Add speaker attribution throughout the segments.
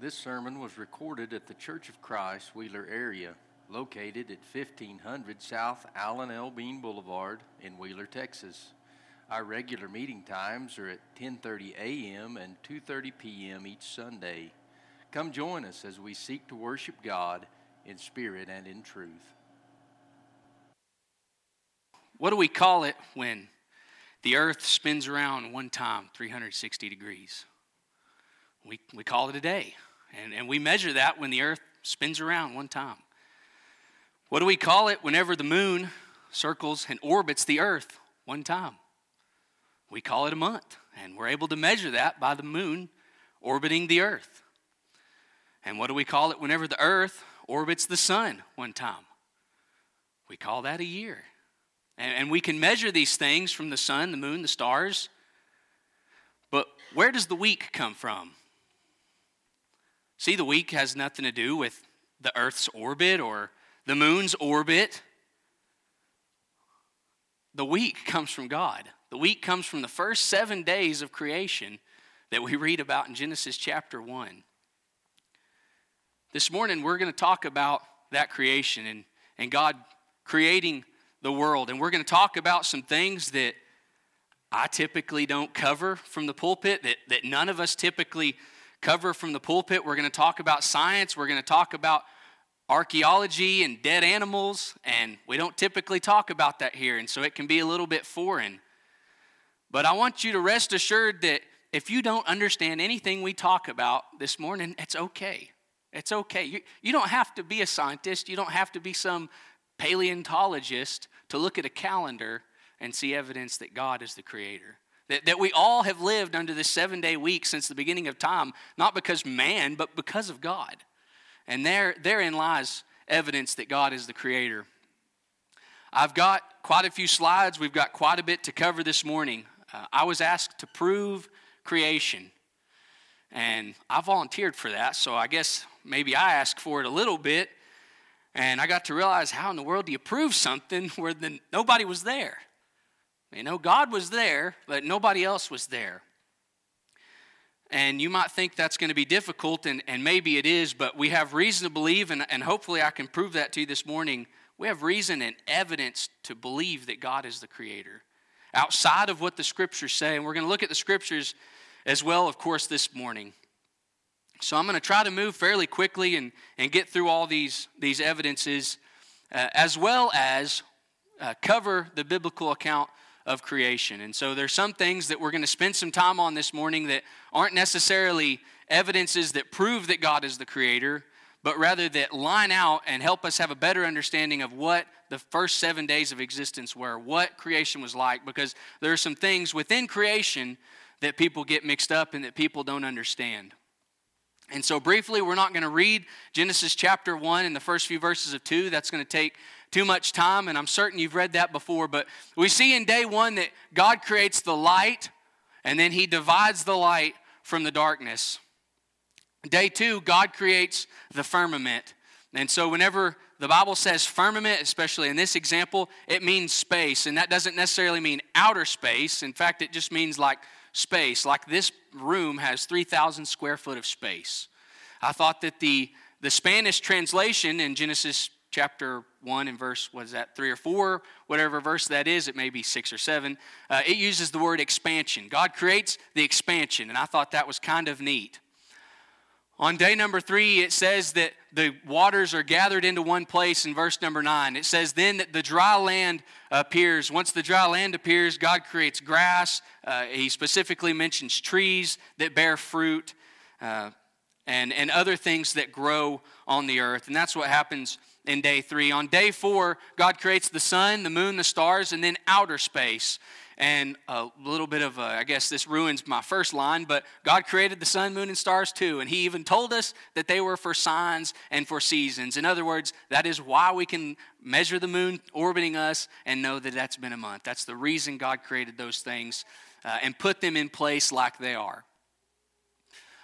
Speaker 1: This sermon was recorded at the Church of Christ, Wheeler area, located at 1500 South Alan L. Bean Boulevard in Wheeler, Texas. Our regular meeting times are at 10:30 a.m. and 2:30 p.m. each Sunday. Come join us as we seek to worship God in spirit and in truth.
Speaker 2: What do we call it when the earth spins around one time 360 degrees? We, we call it a day. And, and we measure that when the earth spins around one time. What do we call it whenever the moon circles and orbits the earth one time? We call it a month. And we're able to measure that by the moon orbiting the earth. And what do we call it whenever the earth orbits the sun one time? We call that a year. And, and we can measure these things from the sun, the moon, the stars. But where does the week come from? See, the week has nothing to do with the Earth's orbit or the moon's orbit. The week comes from God. The week comes from the first seven days of creation that we read about in Genesis chapter 1. This morning, we're going to talk about that creation and, and God creating the world. And we're going to talk about some things that I typically don't cover from the pulpit, that, that none of us typically cover from the pulpit. We're going to talk about science. We're going to talk about archaeology and dead animals. And we don't typically talk about that here. And so it can be a little bit foreign. But I want you to rest assured that if you don't understand anything we talk about this morning, it's okay. It's okay. You, you don't have to be a scientist, you don't have to be some paleontologist to look at a calendar and see evidence that God is the creator. That, that we all have lived under this seven day week since the beginning of time, not because man, but because of God. And there, therein lies evidence that God is the creator. I've got quite a few slides. We've got quite a bit to cover this morning. Uh, I was asked to prove creation, and I volunteered for that, so I guess maybe I asked for it a little bit. And I got to realize how in the world do you prove something where the, nobody was there? You know, God was there, but nobody else was there. And you might think that's going to be difficult, and, and maybe it is, but we have reason to believe, and, and hopefully I can prove that to you this morning. We have reason and evidence to believe that God is the creator. Outside of what the scriptures say, and we're going to look at the scriptures as well, of course, this morning. So I'm going to try to move fairly quickly and, and get through all these, these evidences, uh, as well as uh, cover the biblical account of creation. And so there's some things that we're going to spend some time on this morning that aren't necessarily evidences that prove that God is the creator, but rather that line out and help us have a better understanding of what the first seven days of existence were, what creation was like, because there are some things within creation that people get mixed up and that people don't understand. And so, briefly, we're not going to read Genesis chapter 1 and the first few verses of 2. That's going to take too much time, and I'm certain you've read that before. But we see in day 1 that God creates the light, and then He divides the light from the darkness. Day 2, God creates the firmament. And so, whenever the Bible says firmament, especially in this example, it means space. And that doesn't necessarily mean outer space. In fact, it just means like space. Like this room has 3,000 square foot of space. I thought that the, the Spanish translation in Genesis chapter 1 and verse, what is that, 3 or 4, whatever verse that is, it may be 6 or 7, uh, it uses the word expansion. God creates the expansion, and I thought that was kind of neat. On day number three, it says that the waters are gathered into one place in verse number nine. It says, then that the dry land appears. Once the dry land appears, God creates grass. Uh, he specifically mentions trees that bear fruit uh, and, and other things that grow on the earth. And that's what happens in day three. On day four, God creates the sun, the moon, the stars, and then outer space. And a little bit of, a, I guess this ruins my first line, but God created the sun, moon, and stars too. And He even told us that they were for signs and for seasons. In other words, that is why we can measure the moon orbiting us and know that that's been a month. That's the reason God created those things uh, and put them in place like they are.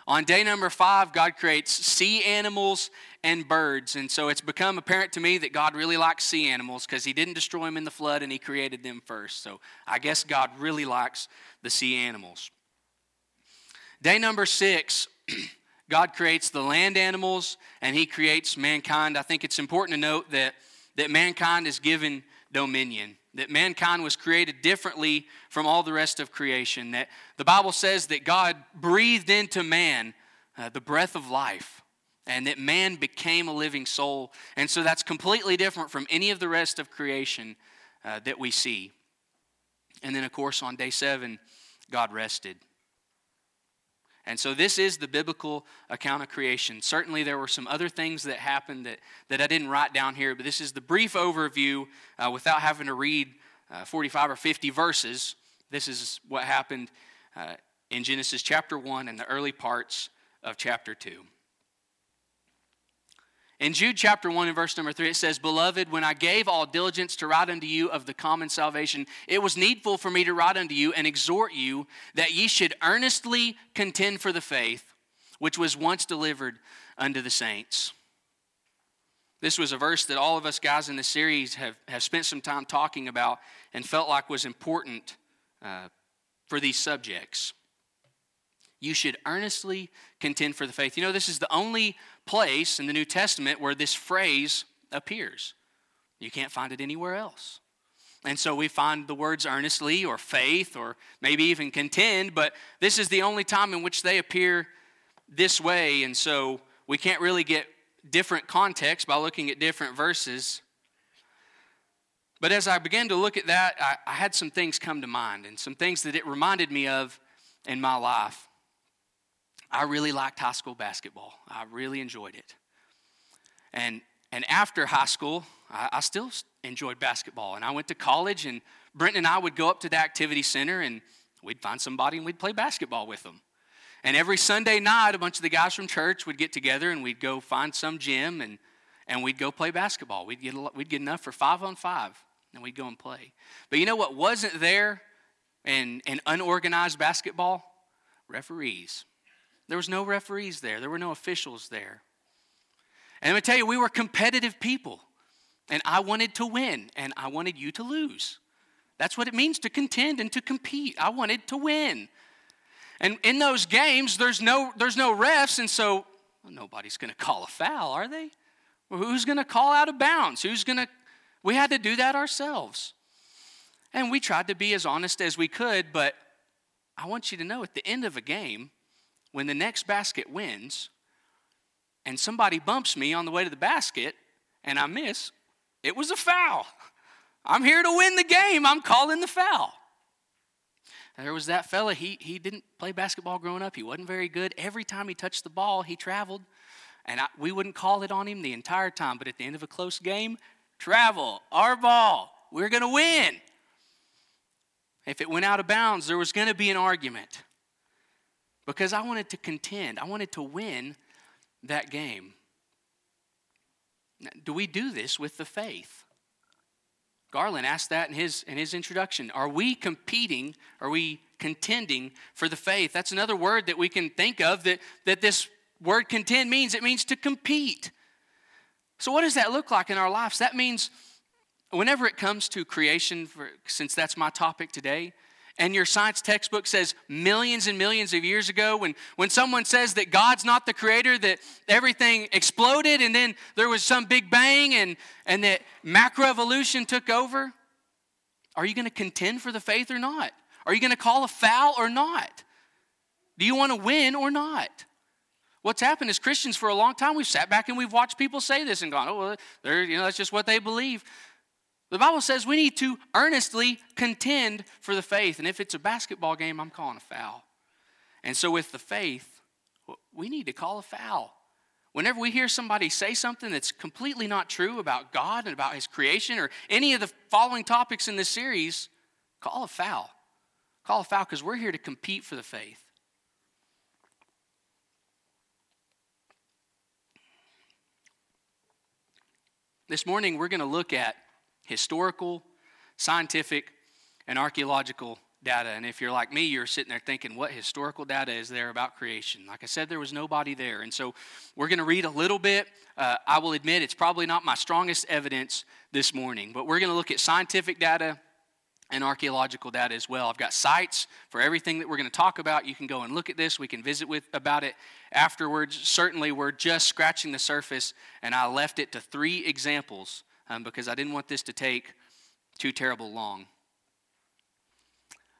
Speaker 2: On day number five, God creates sea animals and birds. And so it's become apparent to me that God really likes sea animals because He didn't destroy them in the flood and He created them first. So I guess God really likes the sea animals. Day number six, God creates the land animals and he creates mankind. I think it's important to note that, that mankind is given dominion, that mankind was created differently from all the rest of creation, that the Bible says that God breathed into man uh, the breath of life and that man became a living soul. And so that's completely different from any of the rest of creation uh, that we see. And then, of course, on day seven, God rested. And so this is the biblical account of creation. Certainly, there were some other things that happened that, that I didn't write down here, but this is the brief overview uh, without having to read uh, 45 or 50 verses. This is what happened uh, in Genesis chapter 1 and the early parts of chapter 2. In Jude chapter 1 and verse number 3, it says, Beloved, when I gave all diligence to write unto you of the common salvation, it was needful for me to write unto you and exhort you that ye should earnestly contend for the faith which was once delivered unto the saints. This was a verse that all of us guys in the series have, have spent some time talking about and felt like was important uh, for these subjects. You should earnestly contend for the faith. You know, this is the only place in the New Testament where this phrase appears. You can't find it anywhere else. And so we find the words earnestly or faith or maybe even contend, but this is the only time in which they appear this way. And so we can't really get different context by looking at different verses. But as I began to look at that, I, I had some things come to mind and some things that it reminded me of in my life. I really liked high school basketball. I really enjoyed it. And, and after high school, I, I still enjoyed basketball. And I went to college, and Brent and I would go up to the activity center, and we'd find somebody and we'd play basketball with them. And every Sunday night, a bunch of the guys from church would get together and we'd go find some gym and, and we'd go play basketball. We'd get, we'd get enough for five on five and we'd go and play. But you know what wasn't there in, in unorganized basketball? Referees. There was no referees there, there were no officials there. And let me tell you, we were competitive people. And I wanted to win, and I wanted you to lose. That's what it means to contend and to compete. I wanted to win. And in those games, there's no, there's no refs, and so well, nobody's going to call a foul, are they? Well, who's going to call out of bounds? Who's going to. We had to do that ourselves. And we tried to be as honest as we could, but I want you to know at the end of a game, when the next basket wins and somebody bumps me on the way to the basket and I miss, it was a foul. I'm here to win the game. I'm calling the foul. There was that fella, he, he didn't play basketball growing up. He wasn't very good. Every time he touched the ball, he traveled. And I, we wouldn't call it on him the entire time. But at the end of a close game, travel, our ball, we're going to win. If it went out of bounds, there was going to be an argument because I wanted to contend, I wanted to win that game. Do we do this with the faith? Garland asked that in his, in his introduction. Are we competing? Are we contending for the faith? That's another word that we can think of that, that this word contend means. It means to compete. So, what does that look like in our lives? That means whenever it comes to creation, for, since that's my topic today, and your science textbook says millions and millions of years ago, when, when someone says that God's not the creator, that everything exploded and then there was some big bang and, and that macroevolution took over, are you going to contend for the faith or not? Are you going to call a foul or not? Do you want to win or not? What's happened is Christians for a long time, we've sat back and we've watched people say this and gone, oh, well, you know, that's just what they believe. The Bible says we need to earnestly contend for the faith. And if it's a basketball game, I'm calling a foul. And so, with the faith, we need to call a foul. Whenever we hear somebody say something that's completely not true about God and about His creation or any of the following topics in this series, call a foul. Call a foul because we're here to compete for the faith. This morning, we're going to look at historical, scientific, and archaeological data. And if you're like me, you're sitting there thinking, what historical data is there about creation? Like I said, there was nobody there. And so we're going to read a little bit. Uh, I will admit it's probably not my strongest evidence this morning, but we're going to look at scientific data, and archaeological data as well. I've got sites for everything that we're going to talk about. You can go and look at this. We can visit with about it afterwards. Certainly, we're just scratching the surface, and I left it to three examples um, because I didn't want this to take too terrible long.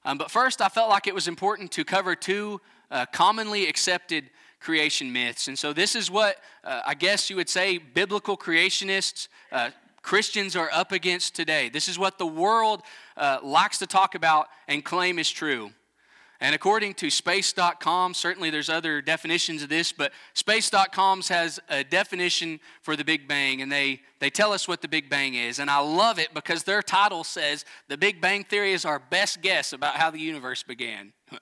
Speaker 2: Um, but first, I felt like it was important to cover two uh, commonly accepted creation myths. And so, this is what uh, I guess you would say biblical creationists, uh, Christians are up against today. This is what the world uh, likes to talk about and claim is true. And according to space.com, certainly there's other definitions of this, but space.com has a definition for the Big Bang, and they, they tell us what the Big Bang is. And I love it because their title says the Big Bang Theory is our best guess about how the universe began.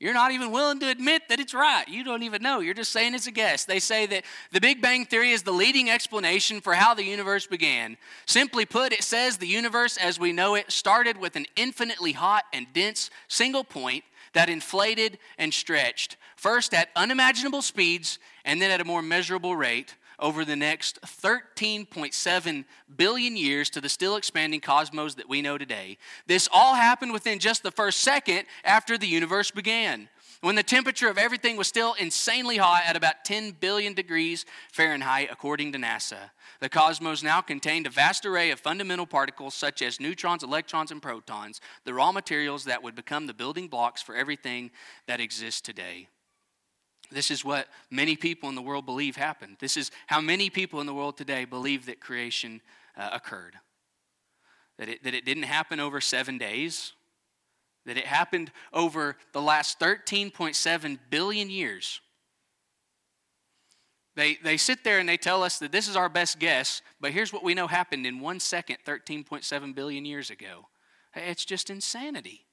Speaker 2: You're not even willing to admit that it's right. You don't even know. You're just saying it's a guess. They say that the Big Bang Theory is the leading explanation for how the universe began. Simply put, it says the universe as we know it started with an infinitely hot and dense single point that inflated and stretched, first at unimaginable speeds and then at a more measurable rate over the next 13.7 billion years to the still expanding cosmos that we know today. This all happened within just the first second after the universe began. When the temperature of everything was still insanely hot at about 10 billion degrees Fahrenheit, according to NASA. The cosmos now contained a vast array of fundamental particles such as neutrons, electrons, and protons, the raw materials that would become the building blocks for everything that exists today. This is what many people in the world believe happened. This is how many people in the world today believe that creation uh, occurred. That it, that it didn't happen over seven days, that it happened over the last 13.7 billion years. They, they sit there and they tell us that this is our best guess, but here's what we know happened in one second 13.7 billion years ago. It's just insanity.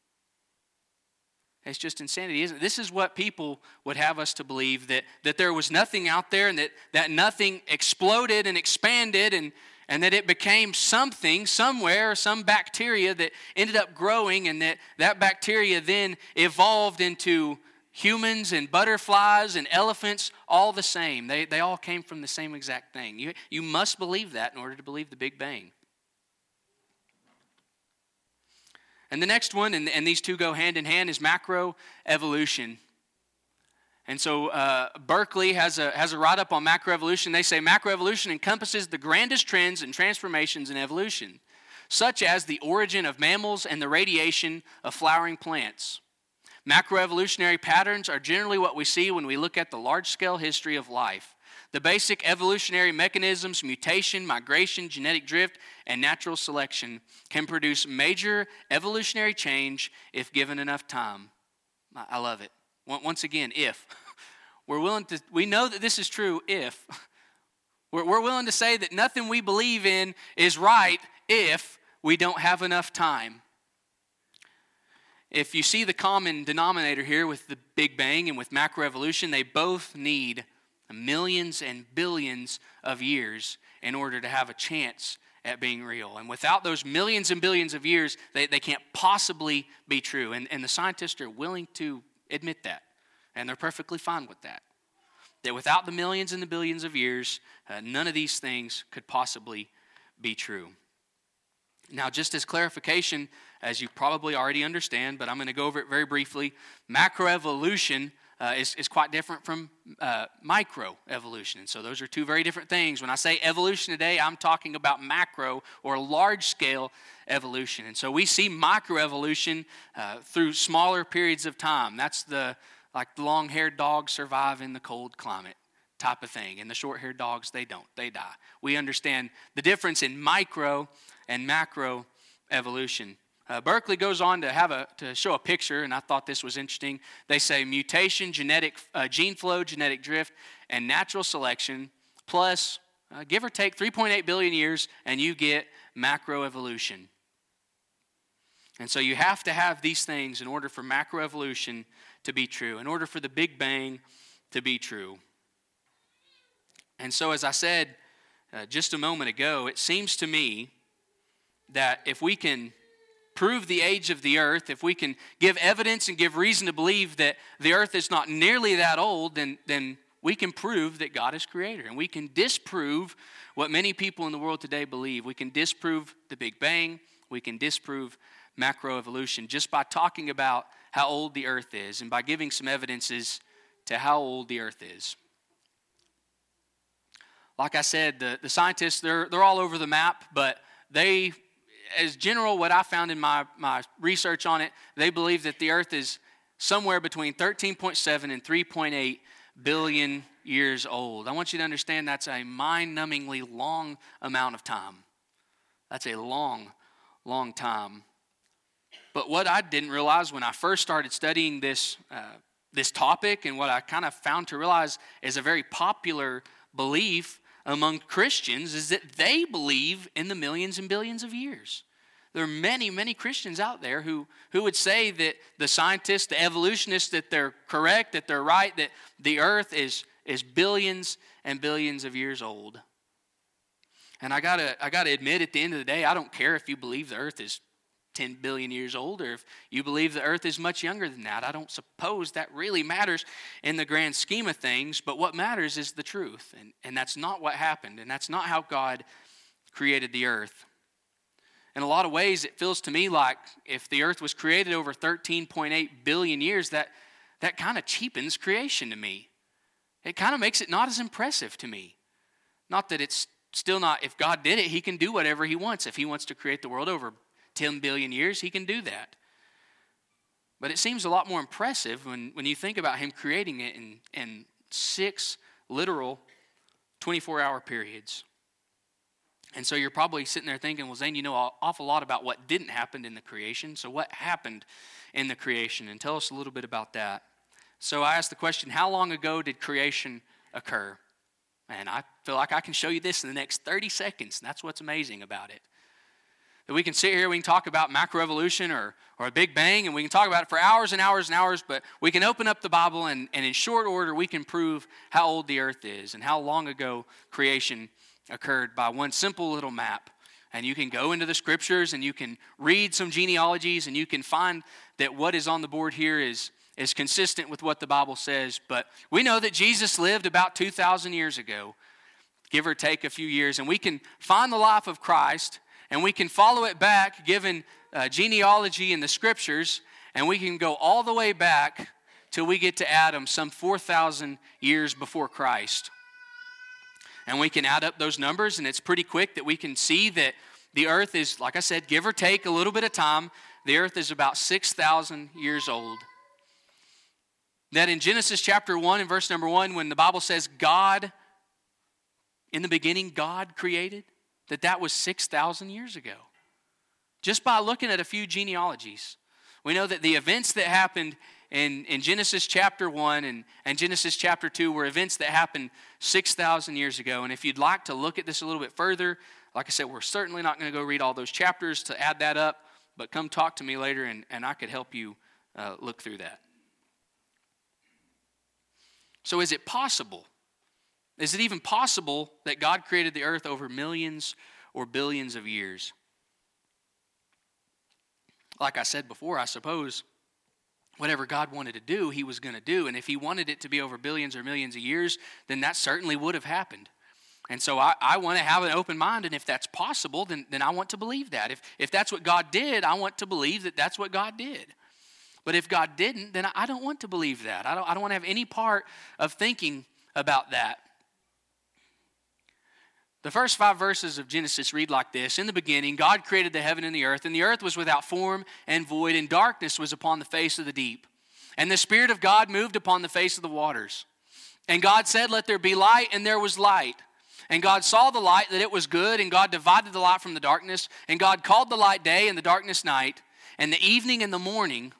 Speaker 2: It's just insanity, isn't it? This is what people would have us to believe that, that there was nothing out there and that, that nothing exploded and expanded and, and that it became something somewhere, some bacteria that ended up growing and that that bacteria then evolved into humans and butterflies and elephants, all the same. They, they all came from the same exact thing. You, you must believe that in order to believe the Big Bang. And the next one, and, and these two go hand in hand, is macroevolution. And so uh, Berkeley has a, has a write up on macroevolution. They say macroevolution encompasses the grandest trends and transformations in evolution, such as the origin of mammals and the radiation of flowering plants. Macroevolutionary patterns are generally what we see when we look at the large scale history of life. The basic evolutionary mechanisms, mutation, migration, genetic drift, and natural selection, can produce major evolutionary change if given enough time. I love it. Once again, if. We're willing to, we know that this is true if. We're, willing to say that nothing we believe in is right if we don't have enough time. If you see the common denominator here with the Big Bang and with macroevolution, they both need millions and billions of years in order to have a chance at being real. And without those millions and billions of years, they, they can't possibly be true. And, and the scientists are willing to admit that. And they're perfectly fine with that. That without the millions and the billions of years, uh, none of these things could possibly be true. Now, just as clarification, as you probably already understand, but I'm going to go over it very briefly macroevolution uh, is, is quite different from uh, microevolution. And so those are two very different things. When I say evolution today, I'm talking about macro or large scale evolution. And so we see microevolution uh, through smaller periods of time. That's the like the long haired dogs survive in the cold climate type of thing. And the short haired dogs, they don't, they die. We understand the difference in micro and macro evolution. Uh, Berkeley goes on to have a to show a picture, and I thought this was interesting. They say mutation, genetic uh, gene flow, genetic drift, and natural selection, plus uh, give or take 3.8 billion years, and you get macroevolution. And so you have to have these things in order for macroevolution to be true, in order for the Big Bang to be true. And so, as I said uh, just a moment ago, it seems to me that if we can prove the age of the earth, if we can give evidence and give reason to believe that the earth is not nearly that old, then, then we can prove that God is creator. And we can disprove what many people in the world today believe. We can disprove the Big Bang. We can disprove macroevolution just by talking about how old the earth is and by giving some evidences to how old the earth is. Like I said, the, the scientists, they're, they're all over the map, but they, as general, what I found in my, my research on it, they believe that the earth is somewhere between 13.7 and 3.8 billion years old. I want you to understand that's a mind numbingly long amount of time. That's a long, long time. But what I didn't realize when I first started studying this, uh, this topic, and what I kind of found to realize is a very popular belief among Christians, is that they believe in the millions and billions of years. There are many, many Christians out there who, who would say that the scientists, the evolutionists, that they're correct, that they're right, that the earth is, is billions and billions of years old. And I gotta, I gotta admit, at the end of the day, I don't care if you believe the earth is 10 billion years old or if you believe the earth is much younger than that. I don't suppose that really matters in the grand scheme of things, but what matters is the truth. And, and that's not what happened, and that's not how God created the earth. In a lot of ways, it feels to me like if the earth was created over 13.8 billion years, that, that kind of cheapens creation to me. It kind of makes it not as impressive to me. Not that it's still not, if God did it, He can do whatever He wants. If He wants to create the world over 10 billion years, He can do that. But it seems a lot more impressive when, when you think about Him creating it in, in six literal 24 hour periods. And so you're probably sitting there thinking, well, Zane, you know an awful lot about what didn't happen in the creation. So, what happened in the creation? And tell us a little bit about that. So, I asked the question how long ago did creation occur? And I feel like I can show you this in the next 30 seconds. That's what's amazing about it. That we can sit here, we can talk about macroevolution or, or a Big Bang, and we can talk about it for hours and hours and hours, but we can open up the Bible and, and in short order, we can prove how old the earth is and how long ago creation occurred by one simple little map. And you can go into the scriptures and you can read some genealogies and you can find that what is on the board here is, is consistent with what the Bible says. But we know that Jesus lived about 2,000 years ago, give or take a few years. And we can find the life of Christ and we can follow it back given uh, genealogy in the scriptures. And we can go all the way back till we get to Adam, some 4,000 years before Christ. And we can add up those numbers, and it's pretty quick that we can see that the earth is, like I said, give or take a little bit of time, the earth is about 6,000 years old. That in Genesis chapter 1 and verse number 1, when the Bible says God, in the beginning, God created, that that was 6,000 years ago. Just by looking at a few genealogies, we know that the events that happened in, in Genesis chapter 1 and, and Genesis chapter 2 were events that happened 6,000 years ago. And if you'd like to look at this a little bit further, like I said, we're certainly not going to go read all those chapters to add that up, but come talk to me later and, and I could help you uh, look through that. So, is it possible? Is it even possible that God created the earth over millions or billions of years? Like I said before, I suppose whatever God wanted to do, he was going to do. And if he wanted it to be over billions or millions of years, then that certainly would have happened. And so I, I want to have an open mind, and if that's possible, then, then I want to believe that. If, if that's what God did, I want to believe that that's what God did. But if God didn't, then I don't want to believe that. I don't, I don't want to have any part of thinking about that. The first five verses of Genesis read like this In the beginning, God created the heaven and the earth, and the earth was without form and void, and darkness was upon the face of the deep. And the Spirit of God moved upon the face of the waters. And God said, Let there be light, and there was light. And God saw the light that it was good, and God divided the light from the darkness. And God called the light day, and the darkness night. And the evening and the morning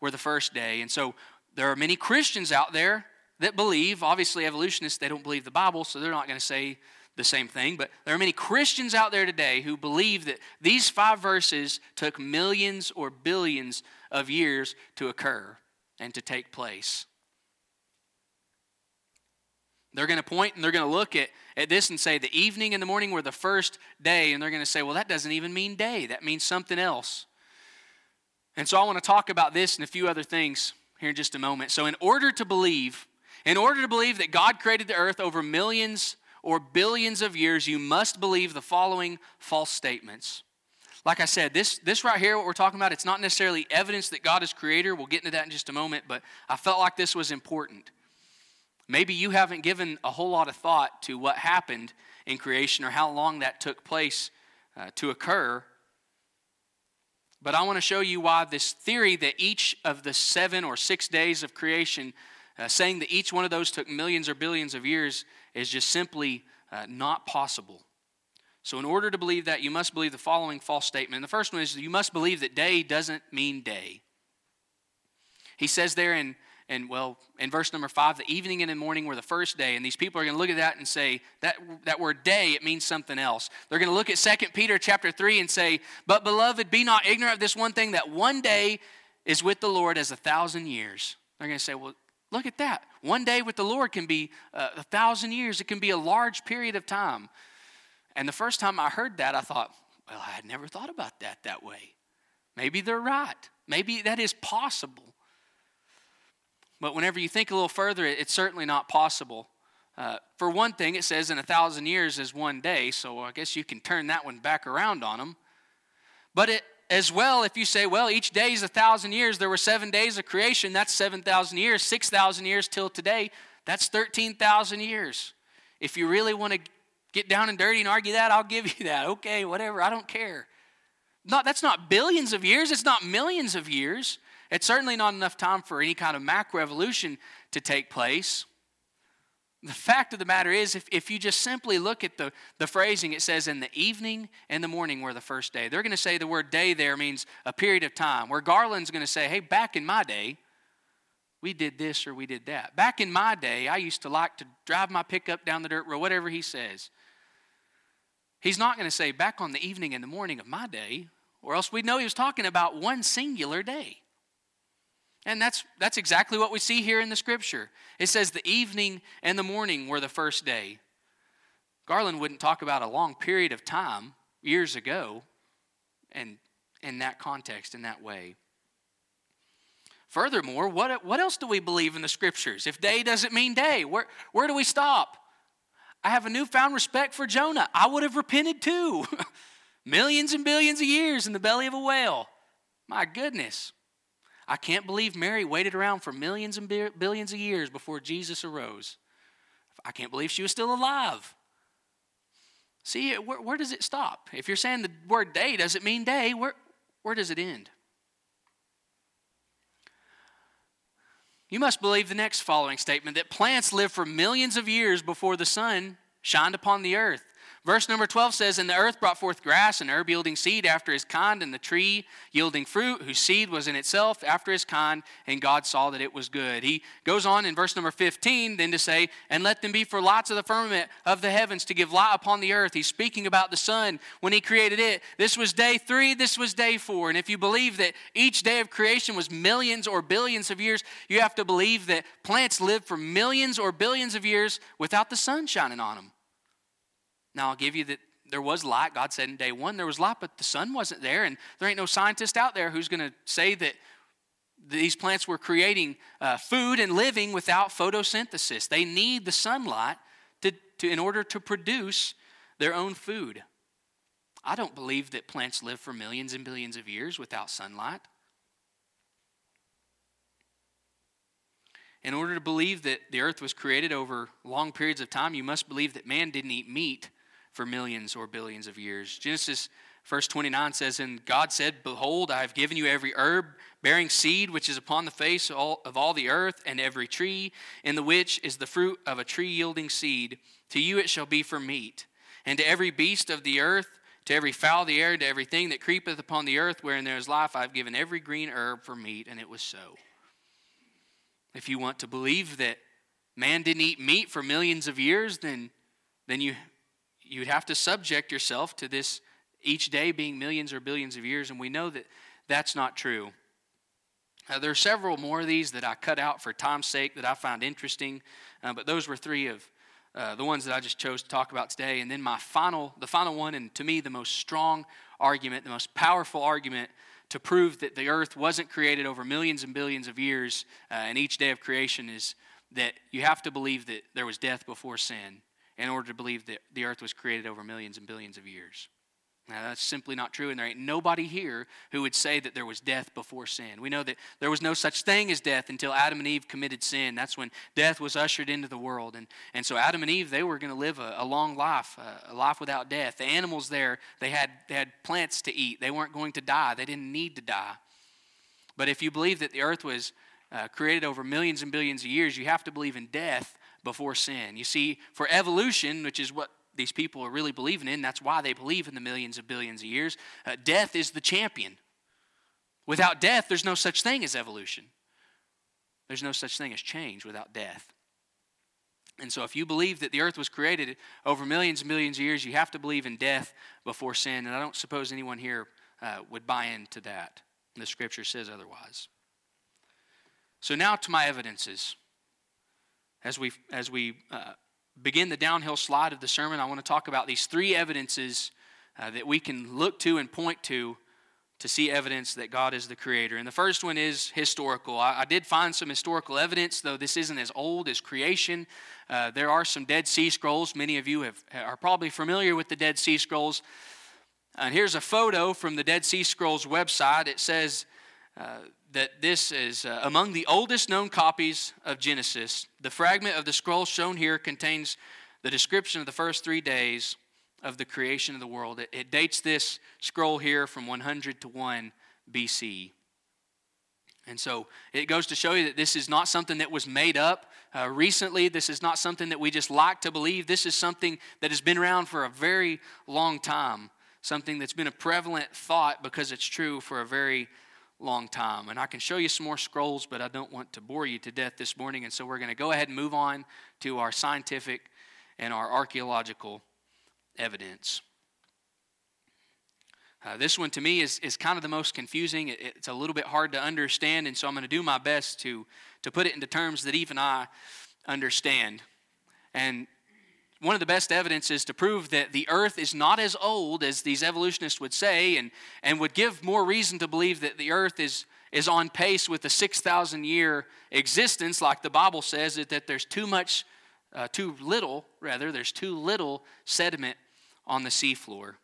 Speaker 2: were the first day. And so there are many Christians out there that believe, obviously, evolutionists, they don't believe the Bible, so they're not going to say the same thing, but there are many Christians out there today who believe that these five verses took millions or billions of years to occur and to take place. They're going to point and they're going to look at, at this and say the evening and the morning were the first day, and they're going to say, well, that doesn't even mean day, that means something else. And so I want to talk about this and a few other things here in just a moment. So, in order to believe, in order to believe that God created the earth over millions or billions of years, you must believe the following false statements. like I said, this, this right here, what we're talking about, it's not necessarily evidence that God is creator. We'll get into that in just a moment, but I felt like this was important. Maybe you haven't given a whole lot of thought to what happened in creation or how long that took place uh, to occur. But I want to show you why this theory that each of the seven or six days of creation, uh, saying that each one of those took millions or billions of years, is just simply uh, not possible. So, in order to believe that, you must believe the following false statement. The first one is you must believe that day doesn't mean day. He says there in and well, in verse number five, the evening and the morning were the first day. And these people are going to look at that and say, that, that word day, it means something else. They're going to look at 2 Peter chapter 3 and say, But beloved, be not ignorant of this one thing, that one day is with the Lord as a thousand years. They're going to say, Well, look at that. One day with the Lord can be uh, a thousand years, it can be a large period of time. And the first time I heard that, I thought, Well, I had never thought about that that way. Maybe they're right. Maybe that is possible. But whenever you think a little further, it's certainly not possible. Uh, for one thing, it says in a thousand years is one day, so I guess you can turn that one back around on them. But it, as well, if you say, well, each day is a thousand years, there were seven days of creation, that's 7,000 years, 6,000 years till today, that's 13,000 years. If you really want to get down and dirty and argue that, I'll give you that. Okay, whatever, I don't care. Not, that's not billions of years, it's not millions of years. It's certainly not enough time for any kind of macroevolution to take place. The fact of the matter is, if, if you just simply look at the, the phrasing, it says in the evening and the morning were the first day. They're going to say the word day there means a period of time, where Garland's going to say, hey, back in my day, we did this or we did that. Back in my day, I used to like to drive my pickup down the dirt road, whatever he says. He's not going to say back on the evening and the morning of my day, or else we'd know he was talking about one singular day. And that's, that's exactly what we see here in the scripture. It says the evening and the morning were the first day. Garland wouldn't talk about a long period of time years ago and in that context, in that way. Furthermore, what, what else do we believe in the scriptures? If day doesn't mean day, where, where do we stop? I have a newfound respect for Jonah. I would have repented too. Millions and billions of years in the belly of a whale. My goodness. I can't believe Mary waited around for millions and billions of years before Jesus arose. I can't believe she was still alive. See, where, where, does it stop? If you're saying the word day doesn't mean day, where, where does it end? You must believe the next following statement that plants live for millions of years before the sun shined upon the earth. Verse number 12 says, And the earth brought forth grass, and herb yielding seed after his kind, and the tree yielding fruit, whose seed was in itself after his kind, and God saw that it was good. He goes on in verse number 15 then to say, And let them be for lights of the firmament of the heavens to give light upon the earth. He's speaking about the sun when he created it. This was day three, this was day four. And if you believe that each day of creation was millions or billions of years, you have to believe that plants live for millions or billions of years without the sun shining on them. Now, I'll give you that there was light. God said in day one there was light, but the sun wasn't there. And there ain't no scientist out there who's going to say that these plants were creating uh, food and living without photosynthesis. They need the sunlight to, to, in order to produce their own food. I don't believe that plants live for millions and billions of years without sunlight. In order to believe that the earth was created over long periods of time, you must believe that man didn't eat meat for millions or billions of years. Genesis verse 29 says, And God said, Behold, I have given you every herb bearing seed which is upon the face of all the earth, and every tree in the which is the fruit of a tree yielding seed. To you it shall be for meat. And to every beast of the earth, to every fowl of the air, to everything that creepeth upon the earth wherein there is life, I have given every green herb for meat. And it was so. If you want to believe that man didn't eat meat for millions of years, then, then you you'd have to subject yourself to this each day being millions or billions of years, and we know that that's not true. Uh, there are several more of these that I cut out for time's sake that I found interesting, uh, but those were three of uh, the ones that I just chose to talk about today. And then my final, the final one, and to me the most strong argument, the most powerful argument to prove that the earth wasn't created over millions and billions of years, uh, and each day of creation is that you have to believe that there was death before sin in order to believe that the earth was created over millions and billions of years. Now, that's simply not true, and there ain't nobody here who would say that there was death before sin. We know that there was no such thing as death until Adam and Eve committed sin. That's when death was ushered into the world. And, and so Adam and Eve, they were going to live a, a, long life, a, a life without death. The animals there, they had, they had plants to eat. They weren't going to die, they didn't need to die. But if you believe that the earth was uh, created over millions and billions of years, you have to believe in death before sin. You see, for evolution, which is what these people are really believing in. That's why they believe in the millions of billions of years. Uh, death is the champion. Without death, there's no such thing as evolution. There's no such thing as change without death. And so, if you believe that the earth was created over millions and millions of years, you have to believe in death before sin. And I don't suppose anyone here uh, would buy into that. The scripture says otherwise. So, now to my evidences. As we, as we uh, begin the downhill slide of the sermon, I want to talk about these three evidences uh, that we can look to and point to to see evidence that God is the creator. And the first one is historical. I, I did find some historical evidence, though this isn't as old as creation. Uh, there are some Dead Sea Scrolls. Many of you have, are probably familiar with the Dead Sea Scrolls. And here's a photo from the Dead Sea Scrolls website. It says uh, that this is uh, among the oldest known copies of Genesis. The fragment of the scroll shown here contains the description of the first three days of the creation of the world. It, it dates this scroll here from 100 to 1 BC. And so it goes to show you that this is not something that was made up uh, recently. This is not something that we just like to believe. This is something that has been around for a very long time, something that's been a prevalent thought because it's true for a very long time. And I can show you some more scrolls, but I don't want to bore you to death this morning. And so we're going to go ahead and move on to our scientific and our archaeological evidence. Uh, this one to me is, is kind of the most confusing. It, it's a little bit hard to understand, and so I'm going to do my best to, to put it into terms that even I understand. And one of the best evidences to prove that the earth is not as old as these evolutionists would say and, and would give more reason to believe that the earth is, is on pace with a 6,000 year existence, like the Bible says, that, that there's too much, uh, too little, rather, there's too little sediment on the seafloor.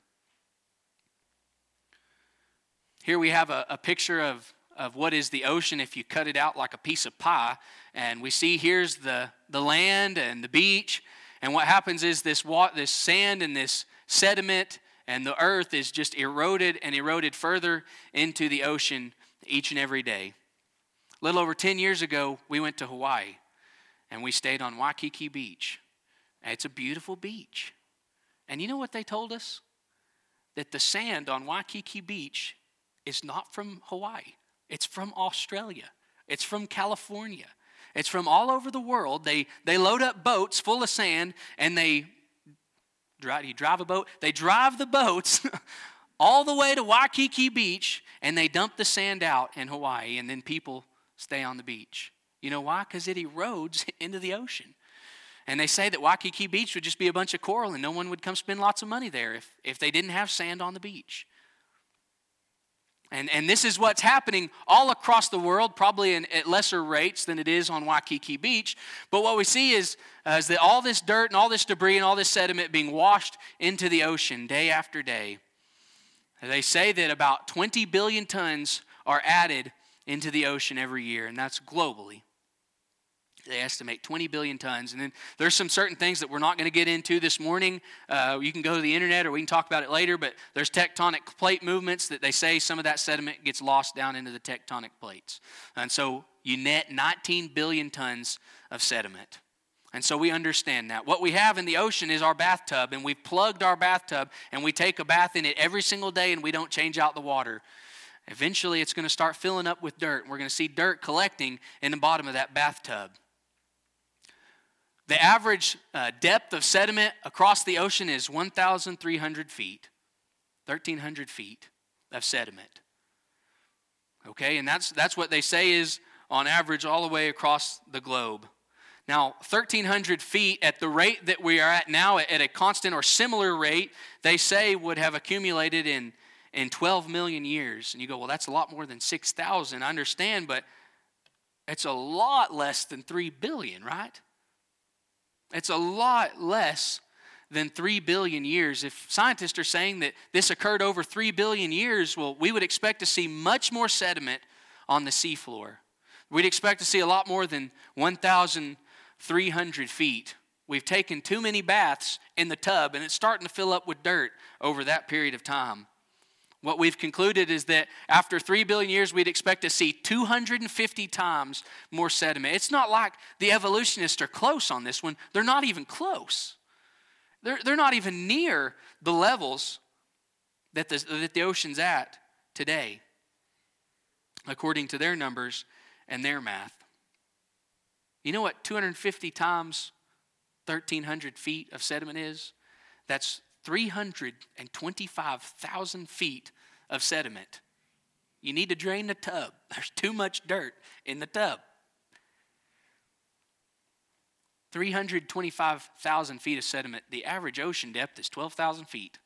Speaker 2: Here we have a, a picture of, of what is the ocean if you cut it out like a piece of pie. And we see here's the, the land and the beach and what happens is this, this sand and this sediment and the earth is just eroded and eroded further into the ocean each and every day. A little over 10 years ago, we went to Hawaii and we stayed on Waikiki Beach. It's a beautiful beach. And you know what they told us? That the sand on Waikiki Beach is not from Hawaii, it's from Australia, it's from California. It's from all over the world. They, they load up boats full of sand and they drive, you drive a boat, they drive the boats all the way to Waikiki Beach and they dump the sand out in Hawaii and then people stay on the beach. You know why? Because it erodes into the ocean. And they say that Waikiki Beach would just be a bunch of coral and no one would come spend lots of money there if, if they didn't have sand on the beach. And, and this is what's happening all across the world, probably in, at lesser rates than it is on Waikiki Beach. But what we see is, uh, is that all this dirt and all this debris and all this sediment being washed into the ocean day after day. They say that about 20 billion tons are added into the ocean every year, and that's globally. They estimate 20 billion tons. And then there's some certain things that we're not going to get into this morning. Uh, you can go to the internet or we can talk about it later, but there's tectonic plate movements that they say some of that sediment gets lost down into the tectonic plates. And so you net 19 billion tons of sediment. And so we understand that. What we have in the ocean is our bathtub, and we've plugged our bathtub, and we take a bath in it every single day, and we don't change out the water. Eventually, it's going to start filling up with dirt. We're going to see dirt collecting in the bottom of that bathtub. The average uh, depth of sediment across the ocean is 1,300 feet, 1,300 feet of sediment. Okay, and that's, that's what they say is on average all the way across the globe. Now, 1,300 feet at the rate that we are at now, at a constant or similar rate, they say would have accumulated in, in 12 million years. And you go, well, that's a lot more than 6,000. I understand, but it's a lot less than 3 billion, right? It's a lot less than 3 billion years. If scientists are saying that this occurred over 3 billion years, well, we would expect to see much more sediment on the seafloor. We'd expect to see a lot more than 1,300 feet. We've taken too many baths in the tub, and it's starting to fill up with dirt over that period of time. What we've concluded is that after 3 billion years, we'd expect to see 250 times more sediment. It's not like the evolutionists are close on this one, they're not even close. They're, they're not even near the levels that the, that the ocean's at today, according to their numbers and their math. You know what 250 times 1,300 feet of sediment is? That's 325,000 feet of sediment. You need to drain the tub. There's too much dirt in the tub. 325,000 feet of sediment. The average ocean depth is 12,000 feet.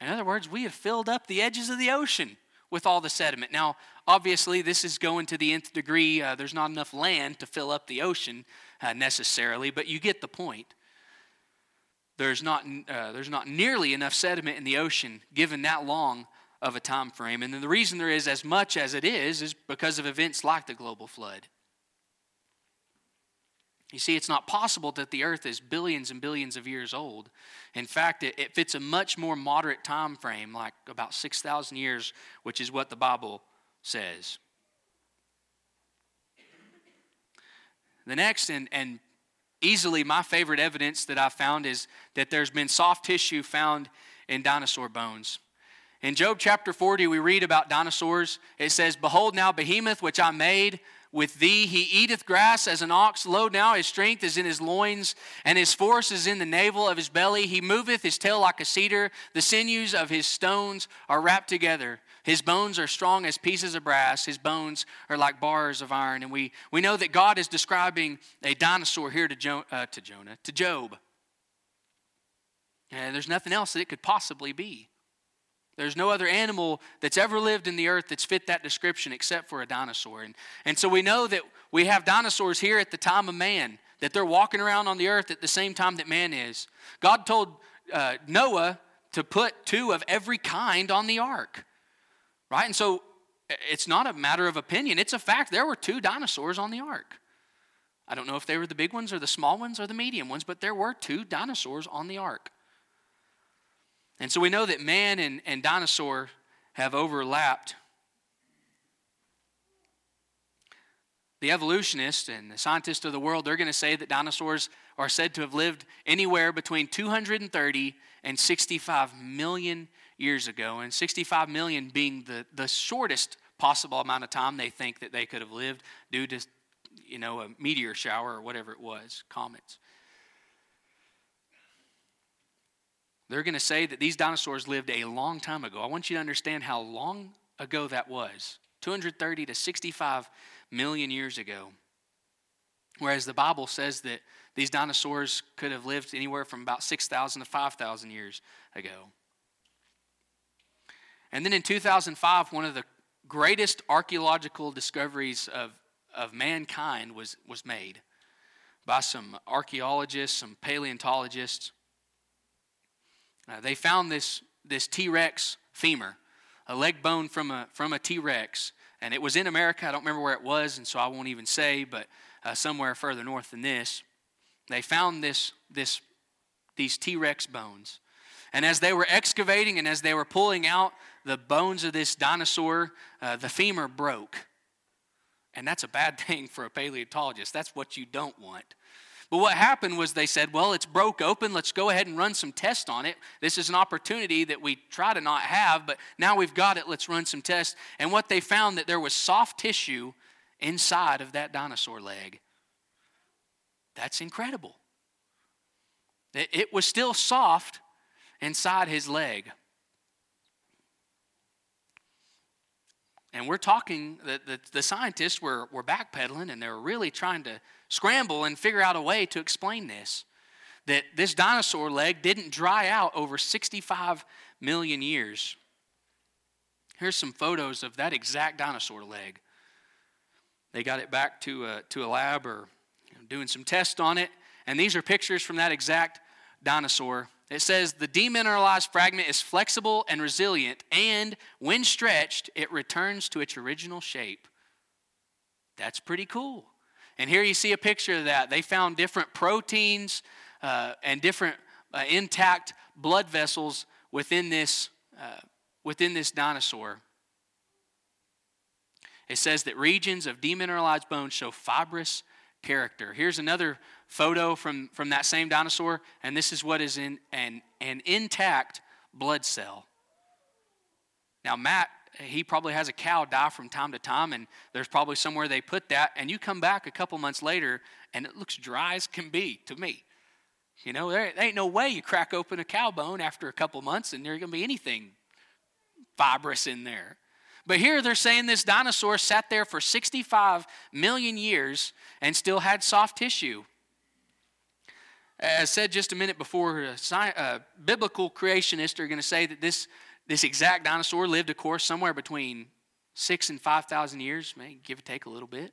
Speaker 2: In other words, we have filled up the edges of the ocean with all the sediment. Now, obviously, this is going to the nth degree. Uh, there's not enough land to fill up the ocean uh, necessarily, but you get the point. There's not, uh, there's not nearly enough sediment in the ocean given that long of a time frame. And the reason there is as much as it is is because of events like the global flood. You see, it's not possible that the earth is billions and billions of years old. In fact, it, it fits a much more moderate time frame, like about 6,000 years, which is what the Bible says. The next and, and easily my favorite evidence that I've found is that there's been soft tissue found in dinosaur bones. In Job chapter 40, we read about dinosaurs. It says, Behold, now behemoth, which I made, with thee. He eateth grass as an ox. Lo, now his strength is in his loins, and his force is in the navel of his belly. He moveth his tail like a cedar. The sinews of his stones are wrapped together. His bones are strong as pieces of brass. His bones are like bars of iron. And we, we know that God is describing a dinosaur here to, jo- uh, to Jonah, to Job. And there's nothing else that it could possibly be. There's no other animal that's ever lived in the earth that's fit that description except for a dinosaur. And, and so we know that we have dinosaurs here at the time of man, that they're walking around on the earth at the same time that man is. God told uh, Noah to put two of every kind on the ark, right? And so it's not a matter of opinion, it's a fact. There were two dinosaurs on the ark. I don't know if they were the big ones or the small ones or the medium ones, but there were two dinosaurs on the ark. And so we know that man and, and dinosaur have overlapped. The evolutionists and the scientists of the world, they're going to say that dinosaurs are said to have lived anywhere between 230 and 65 million years ago, and 65 million being the, the shortest possible amount of time they think that they could have lived due to, you know, a meteor shower or whatever it was, comets. They're going to say that these dinosaurs lived a long time ago. I want you to understand how long ago that was 230 to 65 million years ago. Whereas the Bible says that these dinosaurs could have lived anywhere from about 6,000 to 5,000 years ago. And then in 2005, one of the greatest archaeological discoveries of, of mankind was, was made by some archaeologists, some paleontologists. Uh, they found this, this T Rex femur, a leg bone from a, from a T Rex. And it was in America. I don't remember where it was, and so I won't even say, but uh, somewhere further north than this. They found this, this, these T Rex bones. And as they were excavating and as they were pulling out the bones of this dinosaur, uh, the femur broke. And that's a bad thing for a paleontologist. That's what you don't want. But what happened was they said, well, it's broke open. Let's go ahead and run some tests on it. This is an opportunity that we try to not have, but now we've got it. Let's run some tests. And what they found that there was soft tissue inside of that dinosaur leg. That's incredible. It was still soft inside his leg. And we're talking, the, the, the, scientists were, were backpedaling and they were really trying to scramble and figure out a way to explain this. That this dinosaur leg didn't dry out over 65 million years. Here's some photos of that exact dinosaur leg. They got it back to a, to a lab or doing some tests on it. And these are pictures from that exact dinosaur. It says the demineralized fragment is flexible and resilient, and when stretched, it returns to its original shape. That's pretty cool. And here you see a picture of that. They found different proteins uh, and different uh, intact blood vessels within this, uh, within this dinosaur. It says that regions of demineralized bones show fibrous character. Here's another photo from, from that same dinosaur, and this is what is in an, an intact blood cell. Now, Matt, he probably has a cow die from time to time, and there's probably somewhere they put that, and you come back a couple months later, and it looks dry as can be to me. You know, there, there ain't no way you crack open a cow bone after a couple months, and there's going to be anything fibrous in there. But here they're saying this dinosaur sat there for 65 million years and still had soft tissue. As said just a minute before, uh, uh biblical creationists are going to say that this, this exact dinosaur lived, of course, somewhere between six and 5,000 years, may give or take a little bit.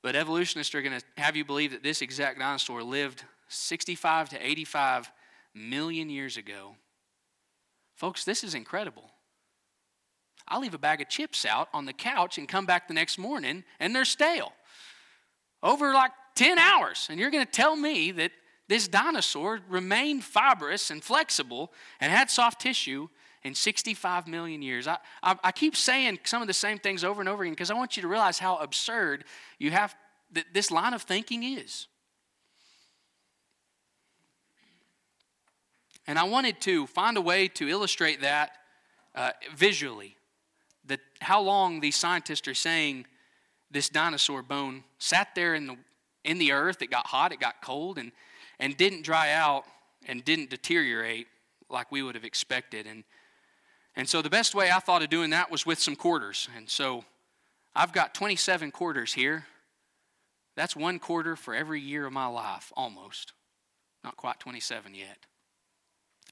Speaker 2: But evolutionists are going to have you believe that this exact dinosaur lived 65 to 85 million years ago. Folks, this is incredible. I leave a bag of chips out on the couch and come back the next morning and they're stale. Over like 10 hours. And you're going to tell me that this dinosaur remained fibrous and flexible and had soft tissue in 65 million years. I, I, I keep saying some of the same things over and over again because I want you to realize how absurd you have that this line of thinking is. And I wanted to find a way to illustrate that uh, visually that how long these scientists are saying this dinosaur bone sat there in the in the earth it got hot it got cold and and didn't dry out and didn't deteriorate like we would have expected. And and so the best way i thought of doing that was with some quarters. And so i've got 27 quarters here. That's one quarter for every year of my life almost. Not quite 27 yet.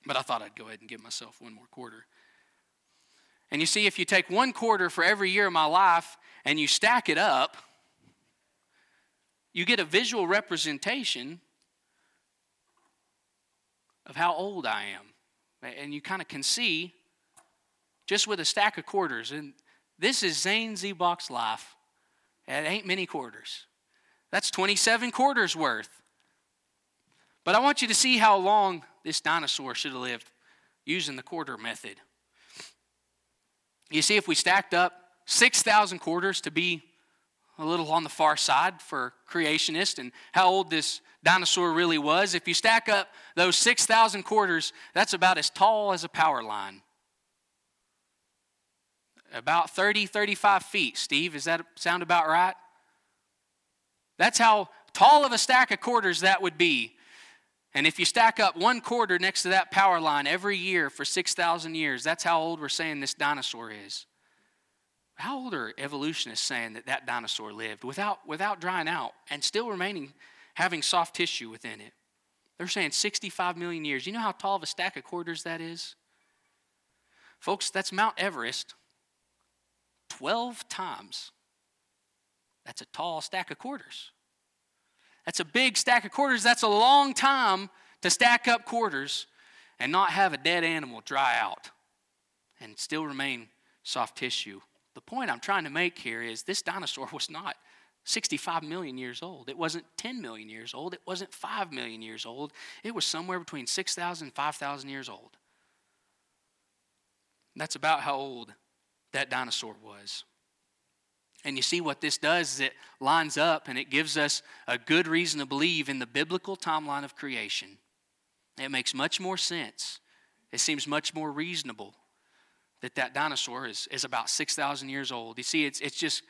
Speaker 2: But i thought i'd go ahead and give myself one more quarter. And you see, if you take one quarter for every year of my life and you stack it up, you get a visual representation of how old I am. And you kind of can see just with a stack of quarters. And this is Zane Zybach's life. It ain't many quarters. That's 27 quarters worth. But I want you to see how long this dinosaur should have lived using the quarter method. You see, if we stacked up 6,000 quarters to be a little on the far side for creationists and how old this dinosaur really was, if you stack up those 6,000 quarters, that's about as tall as a power line. About 30, 35 feet. Steve, does that sound about right? That's how tall of a stack of quarters that would be. And if you stack up one quarter next to that power line every year for 6,000 years, that's how old we're saying this dinosaur is. How old are evolutionists saying that that dinosaur lived without, without drying out and still remaining having soft tissue within it? They're saying 65 million years. You know how tall of a stack of quarters that is? Folks, that's Mount Everest 12 times. That's a tall stack of quarters. That's a big stack of quarters. That's a long time to stack up quarters and not have a dead animal dry out and still remain soft tissue. The point I'm trying to make here is this dinosaur was not 65 million years old. It wasn't 10 million years old. It wasn't 5 million years old. It was somewhere between 6,000 and 5,000 years old. That's about how old that dinosaur was. And you see what this does is it lines up and it gives us a good reason to believe in the biblical timeline of creation. It makes much more sense. It seems much more reasonable that that dinosaur is, is about 6,000 years old. You see, it's, it's just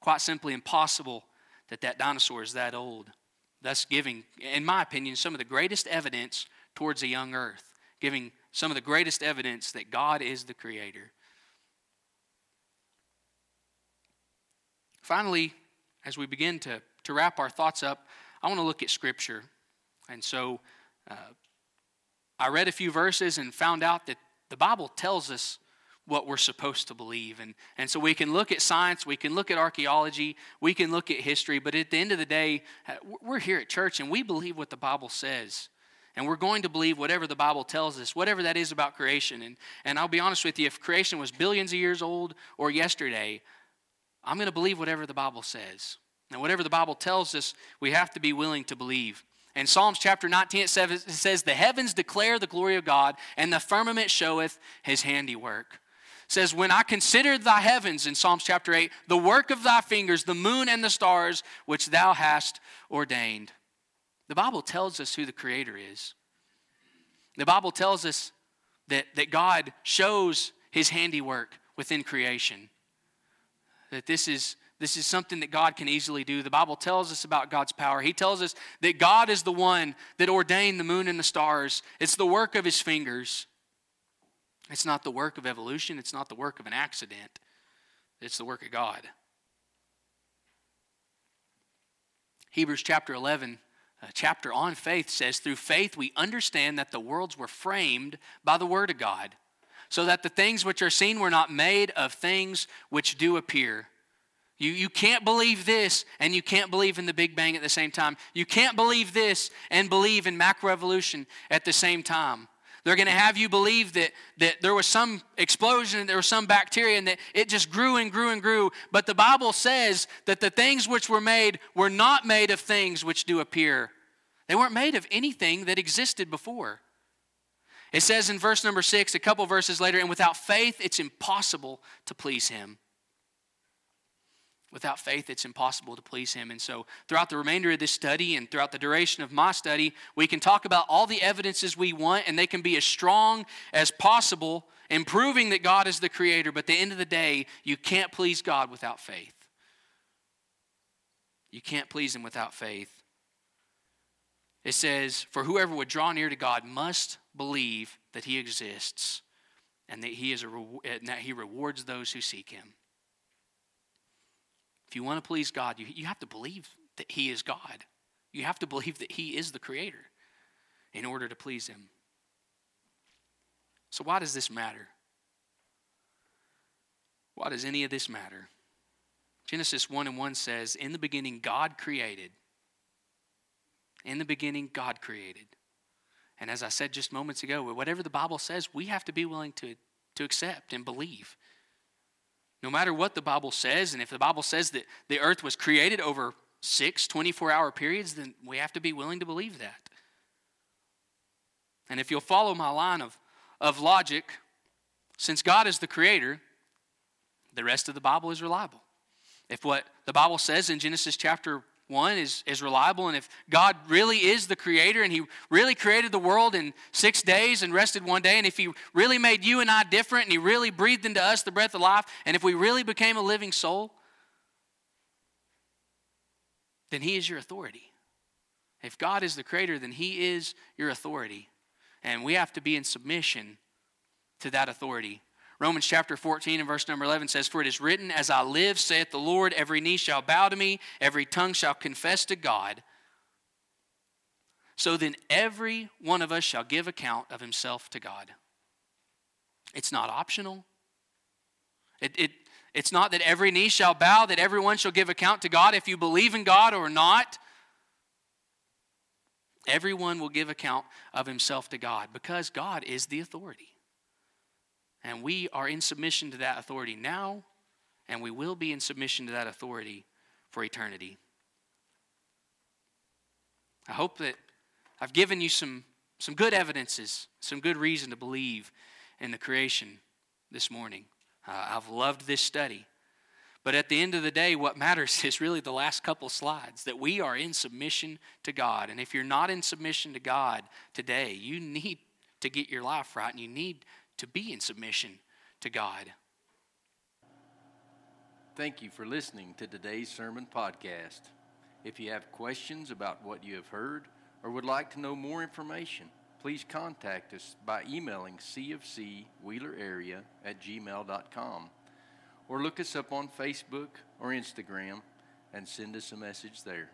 Speaker 2: quite simply impossible that that dinosaur is that old. Thus, giving, in my opinion, some of the greatest evidence towards a young earth, giving some of the greatest evidence that God is the creator. Finally, as we begin to, to wrap our thoughts up, I want to look at Scripture. And so uh, I read a few verses and found out that the Bible tells us what we're supposed to believe. And, and so we can look at science, we can look at archaeology, we can look at history, but at the end of the day, uh, we're here at church and we believe what the Bible says. And we're going to believe whatever the Bible tells us, whatever that is about creation. And, and I'll be honest with you, if creation was billions of years old or yesterday, I'm going to believe whatever the Bible says. And whatever the Bible tells us, we have to be willing to believe. And Psalms chapter 19, it says, The heavens declare the glory of God, and the firmament showeth his handiwork. Says, When I considered thy heavens, in Psalms chapter 8, the work of thy fingers, the moon and the stars, which thou hast ordained. The Bible tells us who the Creator is. The Bible tells us that, that God shows his handiwork within creation. That this is this is something that God can easily do. The Bible tells us about God's power. He tells us that God is the one that ordained the moon and the stars, it's the work of his fingers. It's not the work of evolution, it's not the work of an accident, it's the work of God. Hebrews chapter 11, a chapter on faith, says, Through faith we understand that the worlds were framed by the Word of God, so that the things which are seen were not made of things which do appear. You, you can't believe this and you can't believe in the Big Bang at the same time. You can't believe this and believe in macroevolution at the same time. They're going to have you believe that, that there was some explosion, and there was some bacteria, and that it just grew and grew and grew. But the Bible says that the things which were made were not made of things which do appear. They weren't made of anything that existed before. It says in verse number six, a couple verses later, and without faith, it's impossible to please him. Without faith, it's impossible to please Him. And so, throughout the remainder of this study and throughout the duration of my study, we can talk about all the evidences we want, and they can be as strong as possible in proving that God is the Creator. But at the end of the day, you can't please God without faith. You can't please Him without faith. It says, For whoever would draw near to God must believe that He exists and that He, is a, and that he rewards those who seek Him. If you want to please God, you, you have to believe that He is God. You have to believe that He is the Creator in order to please Him. So, why does this matter? Why does any of this matter? Genesis 1 and 1 says, In the beginning, God created. In the beginning, God created. And as I said just moments ago, whatever the Bible says, we have to be willing to, to accept and believe. No matter what the Bible says, and if the Bible says that the earth was created over six 24 hour periods, then we have to be willing to believe that. And if you'll follow my line of, of logic, since God is the creator, the rest of the Bible is reliable. If what the Bible says in Genesis chapter one is, is reliable. And if God really is the creator and He really created the world in six days and rested one day, and if He really made you and I different and He really breathed into us the breath of life, and if we really became a living soul, then He is your authority. If God is the creator, then He is your authority. And we have to be in submission to that authority. Romans chapter 14 and verse number 11 says, For it is written, As I live, saith the Lord, every knee shall bow to me, every tongue shall confess to God. So then every one of us shall give account of himself to God. It's not optional. It, it, it's not that every knee shall bow, that everyone shall give account to God if you believe in God or not. Everyone will give account of himself to God because God is the authority. And we are in submission to that authority now, and we will be in submission to that authority for eternity. I hope that I've given you some, some good evidences, some good reason to believe in the creation this morning. Uh, I've loved this study. But at the end of the day, what matters is really the last couple slides that we are in submission to God. And if you're not in submission to God today, you need to get your life right and you need to be in submission to God.
Speaker 1: Thank you for listening to today's sermon podcast. If you have questions about what you have heard or would like to know more information, please contact us by emailing cfcwheelerarea at gmail.com or look us up on Facebook or Instagram and send us a message there.